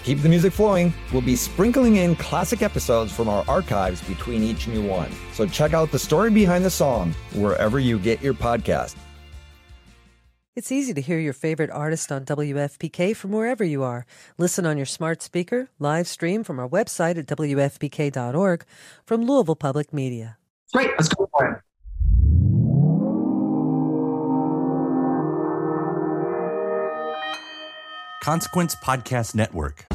To keep the music flowing, we'll be sprinkling in classic episodes from our archives between each new one. So check out the story behind the song wherever you get your podcast. It's easy to hear your favorite artist on WFPK from wherever you are. Listen on your smart speaker, live stream from our website at WFPK.org from Louisville Public Media. Great, let's go for it. Consequence Podcast Network.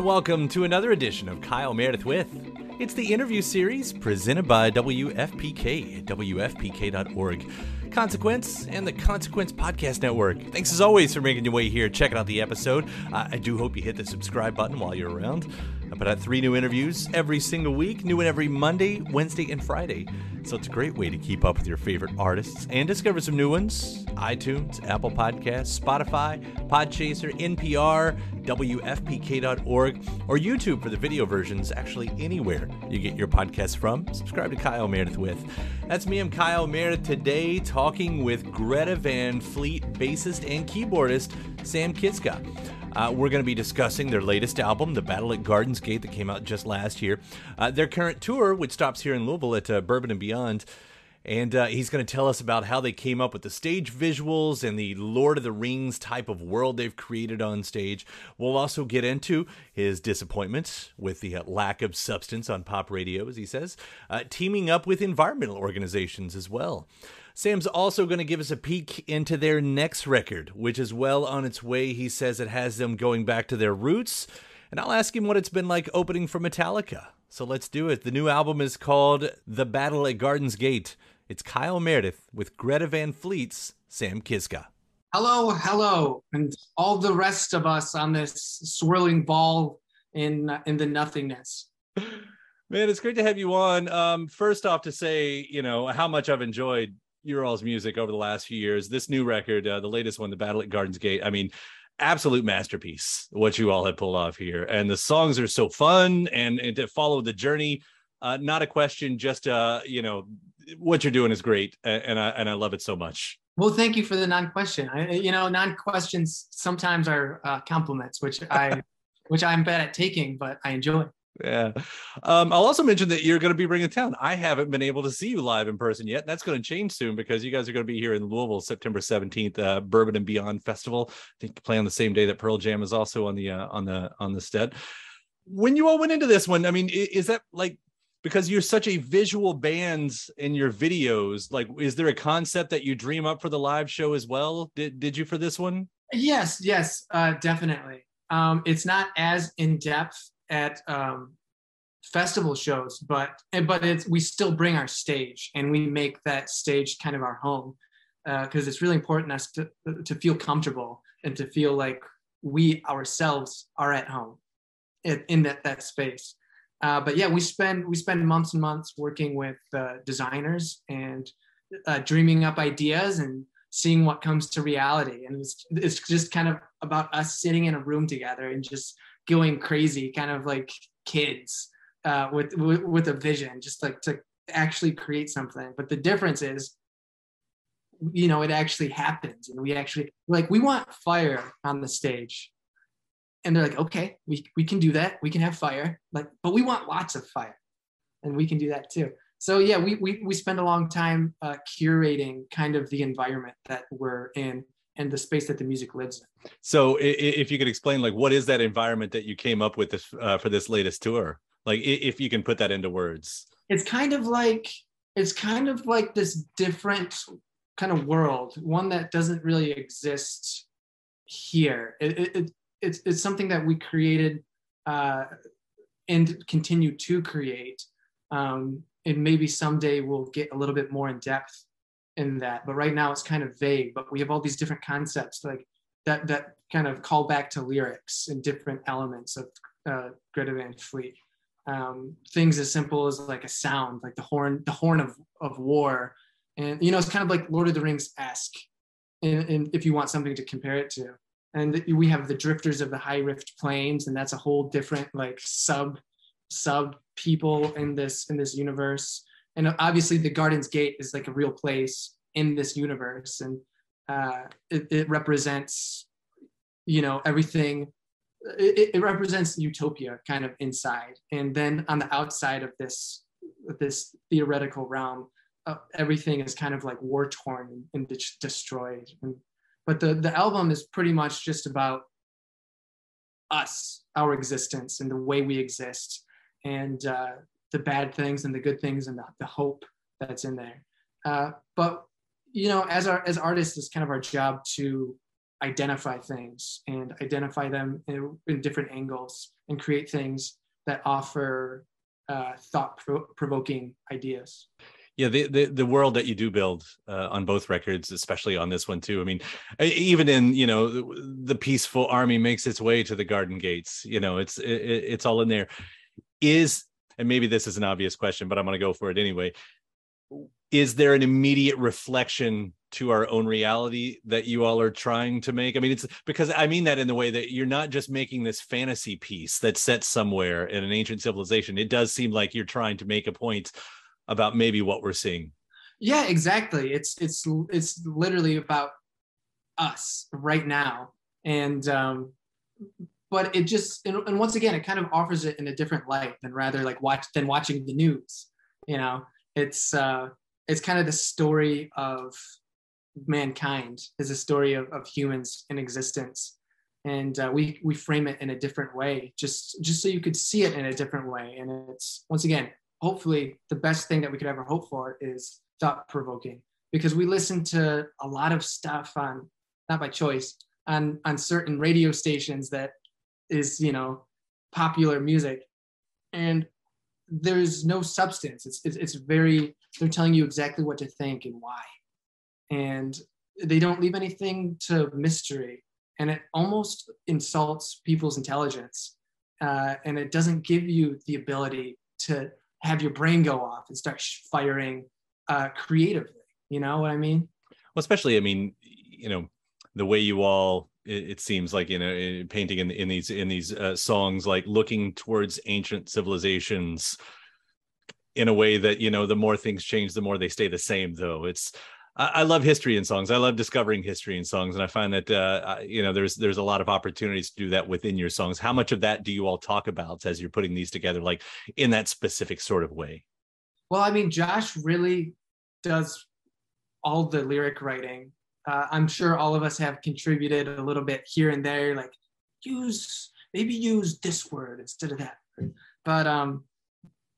And welcome to another edition of Kyle Meredith with. It's the interview series presented by WFPK at WFPK.org. Consequence and the Consequence Podcast Network. Thanks as always for making your way here, checking out the episode. I do hope you hit the subscribe button while you're around. I put out three new interviews every single week, new and every Monday, Wednesday, and Friday. So it's a great way to keep up with your favorite artists and discover some new ones. iTunes, Apple Podcasts, Spotify, Podchaser, NPR, WFPK.org, or YouTube for the video versions, actually anywhere you get your podcasts from. Subscribe to Kyle Meredith with. That's me, I'm Kyle Meredith today talking with Greta Van Fleet bassist and keyboardist Sam Kiszka. Uh, we're going to be discussing their latest album, The Battle at Gardens Gate, that came out just last year. Uh, their current tour, which stops here in Louisville at uh, Bourbon and Beyond. And uh, he's going to tell us about how they came up with the stage visuals and the Lord of the Rings type of world they've created on stage. We'll also get into his disappointment with the uh, lack of substance on pop radio, as he says, uh, teaming up with environmental organizations as well. Sam's also going to give us a peek into their next record, which is well on its way. He says it has them going back to their roots. And I'll ask him what it's been like opening for Metallica. So let's do it. The new album is called The Battle at Gardens Gate. It's Kyle Meredith with Greta Van Fleet's Sam Kiszka. Hello, hello, and all the rest of us on this swirling ball in in the nothingness. Man, it's great to have you on. Um, first off, to say, you know, how much I've enjoyed your all's music over the last few years. This new record, uh, the latest one, The Battle at Gardens Gate. I mean, absolute masterpiece. What you all have pulled off here, and the songs are so fun, and, and to follow the journey. Uh, not a question, just uh, you know, what you're doing is great, and I and I love it so much. Well, thank you for the non-question. I, you know, non-questions sometimes are uh, compliments, which I which I'm bad at taking, but I enjoy. Yeah. Um, I'll also mention that you're going to be bringing town. I haven't been able to see you live in person yet. That's going to change soon because you guys are going to be here in Louisville, September 17th, uh, Bourbon and Beyond Festival. I think you play on the same day that Pearl Jam is also on the uh, on the on the stead. When you all went into this one, I mean, is that like because you're such a visual band in your videos? Like, is there a concept that you dream up for the live show as well? Did did you for this one? Yes, yes, uh, definitely. Um, it's not as in depth at um, festival shows, but but it's we still bring our stage and we make that stage kind of our home because uh, it's really important us to to feel comfortable and to feel like we ourselves are at home in, in that that space. Uh, but yeah, we spend we spend months and months working with uh, designers and uh, dreaming up ideas and seeing what comes to reality. And it's it's just kind of about us sitting in a room together and just going crazy, kind of like kids uh, with, with with a vision, just like to actually create something. But the difference is, you know, it actually happens, and we actually like we want fire on the stage. And they're like okay we, we can do that. We can have fire. Like but we want lots of fire and we can do that too. So yeah we we, we spend a long time uh, curating kind of the environment that we're in and the space that the music lives in. So, if you could explain, like, what is that environment that you came up with this, uh, for this latest tour? Like, if you can put that into words. It's kind of like it's kind of like this different kind of world, one that doesn't really exist here. It, it, it's it's something that we created uh, and continue to create. Um, and maybe someday we'll get a little bit more in depth in that. But right now it's kind of vague. But we have all these different concepts like that that kind of call back to lyrics and different elements of uh, Greta Van Fleet. Um, things as simple as like a sound, like the horn, the horn of of war, and you know it's kind of like Lord of the Rings esque. And, and if you want something to compare it to, and we have the drifters of the high rift plains and that's a whole different like sub sub people in this in this universe and obviously the gardens gate is like a real place in this universe. And uh, it, it, represents you know everything it, it, represents utopia kind of inside. And then on the outside of this this theoretical realm uh, everything is kind of like war torn and, and destroyed. And but the the album is pretty much just about us our existence and the way we exist. And uh, the bad things and the good things and the, the hope that's in there. Uh, but you know as our as artists it's kind of our job to identify things and identify them in, in different angles and create things that offer uh, thought provoking ideas. Yeah the, the, the world that you do build uh, on both records especially on this one too. I mean even in you know the peaceful army makes its way to the garden gates. You know it's it, it's all in there. Is and maybe this is an obvious question but i'm going to go for it anyway. Is there an immediate reflection to our own reality that you all are trying to make? I mean it's because i mean that in the way that you're not just making this fantasy piece that's set somewhere in an ancient civilization. It does seem like you're trying to make a point about maybe what we're seeing. Yeah exactly. It's it's it's literally about us right now. And um but it just and, and once again it kind of offers it in a different light than rather like watch than watching the news you know? It's uh it's kind of the story of mankind is a story of, of humans in existence. And uh, we we frame it in a different way just just so you could see it in a different way. And it's once again hopefully the best thing that we could ever hope for is thought provoking because we listen to a lot of stuff on not by choice on on certain radio stations that is you know popular music. And there's no substance. It's, it's it's very they're telling you exactly what to think and why. And they don't leave anything to mystery. And it almost insults people's intelligence. Uh, and it doesn't give you the ability to have your brain go off and start firing uh, creatively. You know what I mean? Well, especially, I mean, you know, the way you all it, it seems like you know painting in, in these in these uh, songs like looking towards ancient civilizations in a way that you know the more things change the more they stay the same though it's I, love history in songs. I love discovering history in songs, and I find that uh, you know there's there's a lot of opportunities to do that within your songs. How much of that do you all talk about as you're putting these together, like in that specific sort of way? Well, I mean, Josh really does all the lyric writing. Uh, I'm sure all of us have contributed a little bit here and there, like use maybe use this word instead of that. But um,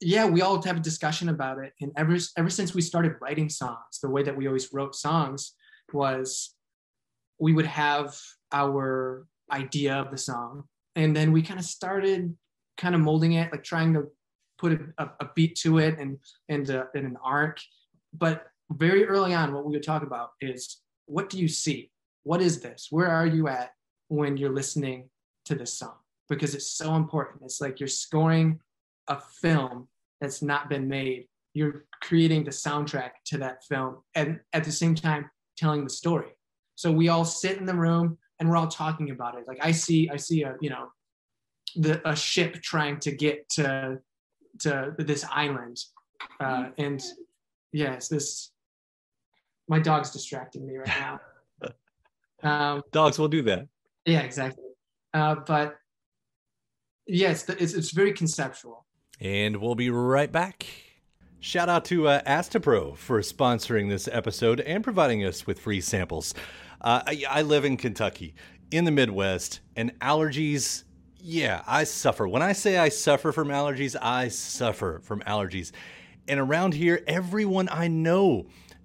yeah, we all have a discussion about it. And ever ever since we started writing songs, the way that we always wrote songs was we would have our idea of the song, and then we kind of started kind of molding it, like trying to put a, a beat to it and and, uh, and an arc. But very early on, what we would talk about is what do you see? What is this? Where are you at when you're listening to this song? Because it's so important. It's like you're scoring a film that's not been made. You're creating the soundtrack to that film and at the same time telling the story. So we all sit in the room and we're all talking about it. Like I see, I see a, you know, the, a ship trying to get to, to this island. Uh, and yes, this, my dog's distracting me right now. Um, Dogs will do that. Yeah, exactly. Uh, but yes, yeah, it's, it's very conceptual and we'll be right back. Shout out to uh, Astepro for sponsoring this episode and providing us with free samples. Uh, I, I live in Kentucky, in the Midwest, and allergies. Yeah, I suffer. When I say I suffer from allergies, I suffer from allergies. And around here, everyone I know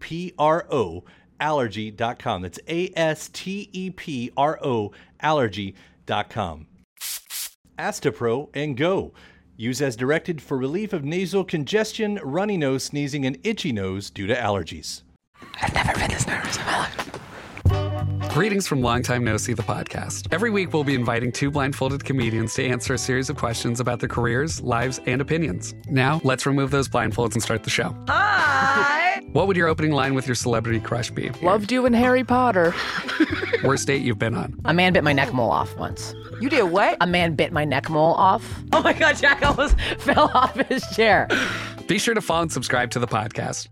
P R O allergy.com. That's A S T E P R O allergy.com. Astepro and go. Use as directed for relief of nasal congestion, runny nose, sneezing, and itchy nose due to allergies. I've never been this nervous in my life. Greetings from Long Time No See the podcast. Every week, we'll be inviting two blindfolded comedians to answer a series of questions about their careers, lives, and opinions. Now, let's remove those blindfolds and start the show. Hi! What would your opening line with your celebrity crush be? Loved you in Harry Potter. Worst date you've been on? A man bit my neck mole off once. You did what? A man bit my neck mole off. Oh my God, Jack almost fell off his chair. Be sure to follow and subscribe to the podcast.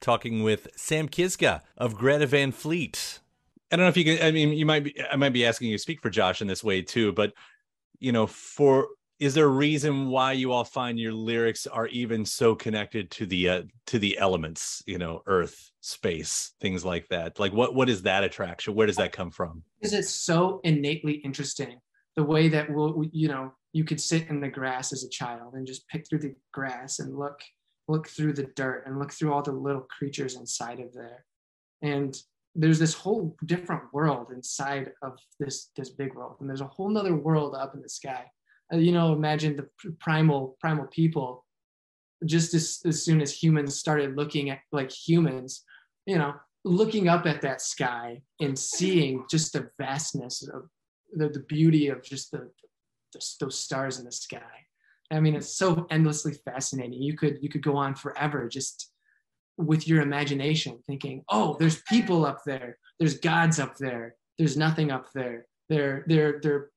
Talking with Sam Kiszka of Greta Van Fleet. I don't know if you can. I mean, you might be. I might be asking you to speak for Josh in this way too, but you know, for is there a reason why you all find your lyrics are even so connected to the uh, to the elements you know earth space things like that like what what is that attraction where does that come from Because it's so innately interesting the way that we'll, you know, you could sit in the grass as a child and just pick through the grass and look, look through the dirt and look through all the little creatures inside of there. And there's this whole different world inside of this, this big world. And there's a whole nother world up in the sky. Uh, you know, imagine the primal, primal people just as, as soon as humans started looking at like humans, you know, looking up at that sky and seeing just the vastness of the, the beauty of just the, the those stars in the sky. I mean, it's so endlessly fascinating. You could you could go on forever just with your imagination, thinking, "Oh, there's people up there. There's gods up there. There's nothing up there. They're they're they're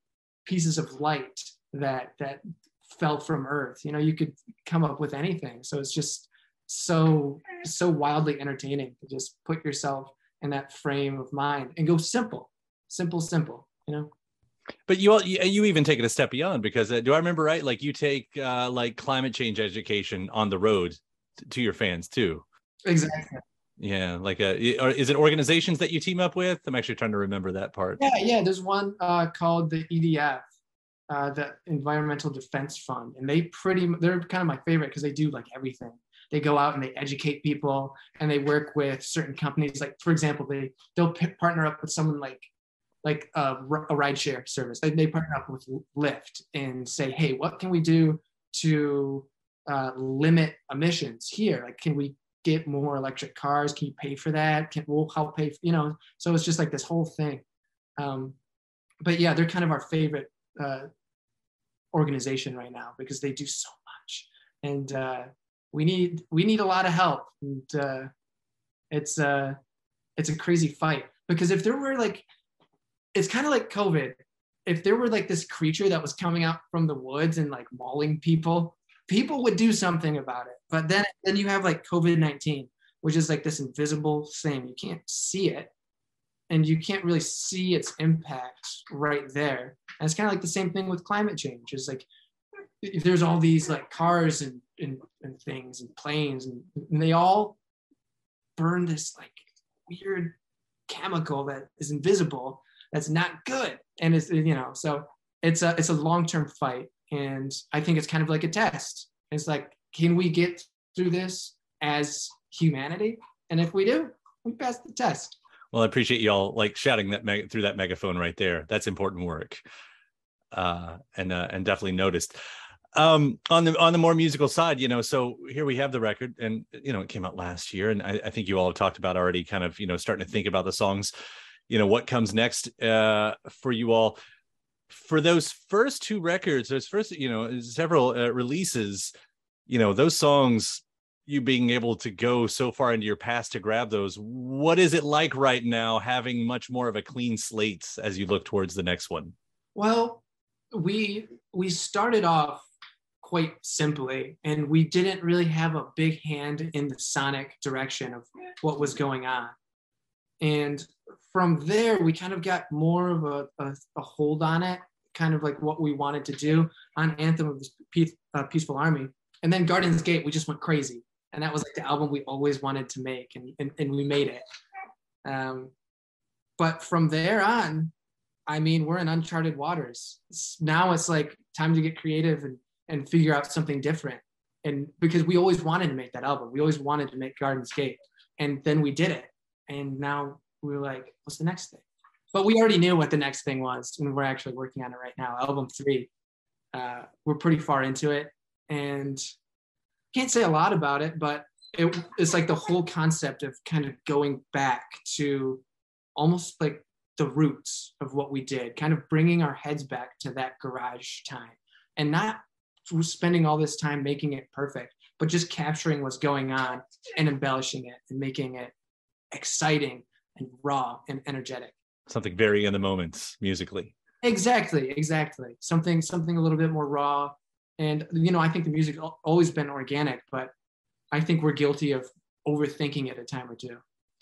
pieces of light that that fell from Earth." You know, you could come up with anything. So it's just so so wildly entertaining to just put yourself in that frame of mind and go simple, simple, simple. You know. but you all you, even take it a step beyond because uh, do i remember right like you take uh like climate change education on the road t- to your fans too Exactly. yeah like uh i- or is it organizations that you team up with i'm actually trying to remember that part Yeah, yeah. There's one uh, called the EDF, uh, the Environmental Defense Fund, and they pretty they're kind of my favorite because they do like everything. They go out and they educate people, and they work with certain companies. Like for example, they they'll p- partner up with someone like like a rideshare service. They, they partner up with Lyft and say, hey, what can we do to uh, limit emissions here? Like, can we get more electric cars? Can you pay for that? Can we'll help pay? For, you know, so it's just like this whole thing. Um, but yeah, they're kind of our favorite uh, organization right now because they do so much, and uh, we need we need a lot of help. And uh, it's uh, it's a crazy fight because if there were like, it's kind of like COVID. If there were like this creature that was coming out from the woods and like mauling people, people would do something about it. But then then you have like COVID nineteen, which is like this invisible thing. You can't see it, and you can't really see its impact right there. And it's kind of like the same thing with climate change. It's like if there's all these like cars and and, and things and planes, and, and they all burn this like weird chemical that is invisible that's not good and it's you know so it's a it's a long-term fight and i think it's kind of like a test it's like can we get through this as humanity and if we do we pass the test well i appreciate y'all like shouting that me- through that megaphone right there. That's important work. Uh and uh, and definitely noticed. Um on the on the more musical side you know so here we have the record and you know it came out last year and I, I, think you all have talked about already kind of you know starting to think about the songs. You know what comes next uh for you all? For those first two records those first you know several uh, releases you know those songs you being able to go so far into your past to grab those what is it like right now having much more of a clean slate as you look towards the next one well we we started off quite simply. And we didn't really have a big hand in the sonic direction of what was going on. And from there, we kind of got more of a, a, a hold on it, kind of like what we wanted to do on Anthem of the Peace, uh, Peaceful Army. And then Garden's Gate, we just went crazy. And that was like the album we always wanted to make, and, and, and we made it. Um, but from there on, I mean, we're in uncharted waters. Now it's like time to get creative and and figure out something different. And because we always wanted to make that album, we always wanted to make Garden's Gate, and then we did it. And now we were like, what's the next thing? But we already knew what the next thing was, and we're actually working on it right now. Album three, uh, we're pretty far into it, and can't say a lot about it, but it, it's like the whole concept of kind of going back to almost like the roots of what we did, kind of bringing our heads back to that garage time and not spending all this time making it perfect, but just capturing what's going on and embellishing it and making it exciting and raw and energetic. Something very in the moment musically. Exactly, exactly. Something something a little bit more raw. And you know, I think the music always been organic, but I think we're guilty of overthinking it a time or two.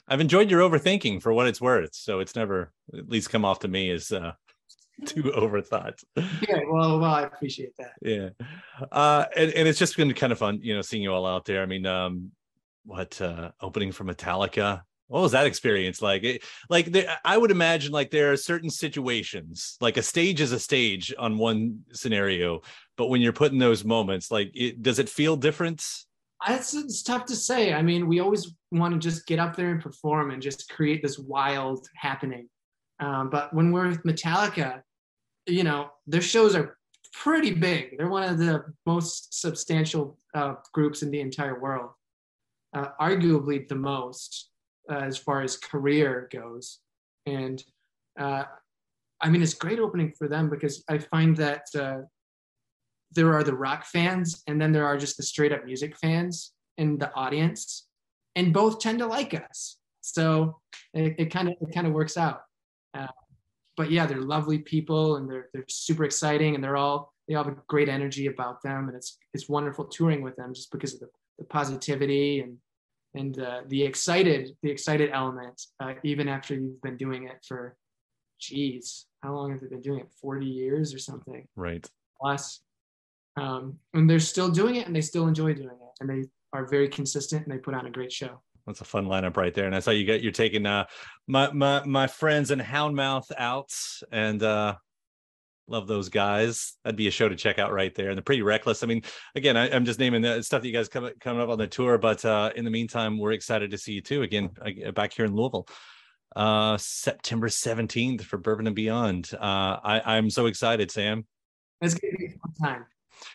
I've enjoyed your overthinking for what it's worth. So it's never at least come off to me as uh, too overthought. Yeah, well, well, I appreciate that. Yeah, uh, and and it's just been kind of fun, you know, seeing you all out there. I mean, um, what uh, opening for Metallica? What was that experience like? It, like, there, I would imagine like there are certain situations, like a stage is a stage on one scenario, but when you're put in those moments, like, it, does it feel different? It's, it's tough to say. I mean, we always want to just get up there and perform and just create this wild happening. Um, but when we're with Metallica, you know, their shows are pretty big. They're one of the most substantial uh, groups in the entire world, uh, arguably the most uh, as far as career goes. And uh, I mean, it's great opening for them because I find that uh, there are the rock fans and then there are just the straight up music fans in the audience, and both tend to like us. So it kind of it kind of works out. Uh, but yeah, they're lovely people and they're they're super exciting and they're all they all have a great energy about them and it's it's wonderful touring with them just because of the, the positivity and and uh, the excited the excited element uh, even after you've been doing it for geez how long have they been doing it? 40 years or something. Right. Plus um, and they're still doing it and they still enjoy doing it and they are very consistent and they put on a great show. That's a fun lineup right there. And I saw you get you're taking uh my my my friends and Houndmouth out and uh love those guys. That'd be a show to check out right there. And they're pretty reckless. I mean, again, I, am just naming the stuff that you guys come coming up on the tour, but uh in the meantime, we're excited to see you too again back here in Louisville. Uh September 17th for Bourbon and Beyond. Uh I, I'm so excited, Sam. It's gonna be a fun time.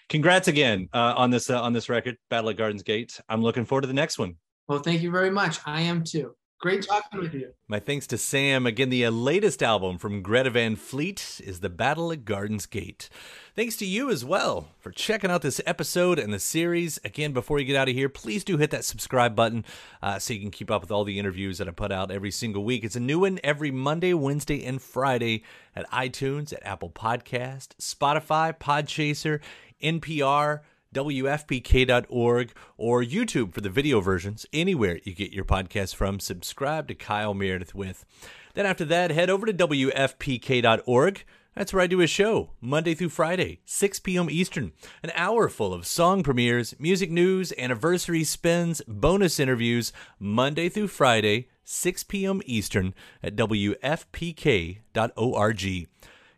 Congrats again uh, on this uh, on this record, Battle at Gardens Gate. I'm looking forward to the next one. Well, thank you very much. I am too. Great talking with you. My thanks to Sam. Again, the uh, latest album from Greta Van Fleet is The Battle at Gardens Gate. Thanks to you as well for checking out this episode and the series. Again, before you get out of here, please do hit that subscribe button uh, so you can keep up with all the interviews that I put out every single week. It's a new one every Monday, Wednesday, and Friday at iTunes, at Apple Podcast, Spotify, Podchaser, NPR WFPK.org, or YouTube for the video versions. Anywhere you get your podcast from, subscribe to Kyle Meredith with. Then after that, head over to WFPK.org. That's where I do a show, Monday through Friday, 6 p.m. Eastern. An hour full of song premieres, music news, anniversary spins, bonus interviews, Monday through Friday, 6 p.m. Eastern at WFPK.org.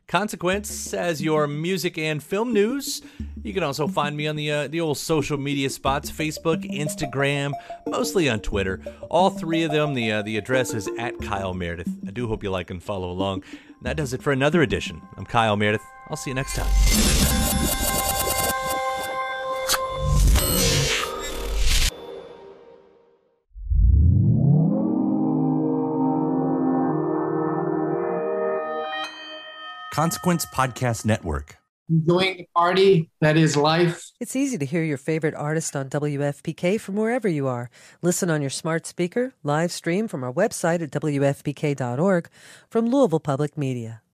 Consequence as your music and film news. You can also find me on the uh, the old social media spots: Facebook, Instagram, mostly on Twitter. All three of them. The uh, the address is at Kyle Meredith. I do hope you like and follow along. That does it for another edition. I'm Kyle Meredith. I'll see you next time. Consequence Podcast Network. Enjoying the party that is life. It's easy to hear your favorite artist on WFPK from wherever you are. Listen on your smart speaker, live stream from our website at WFPK.org from Louisville Public Media.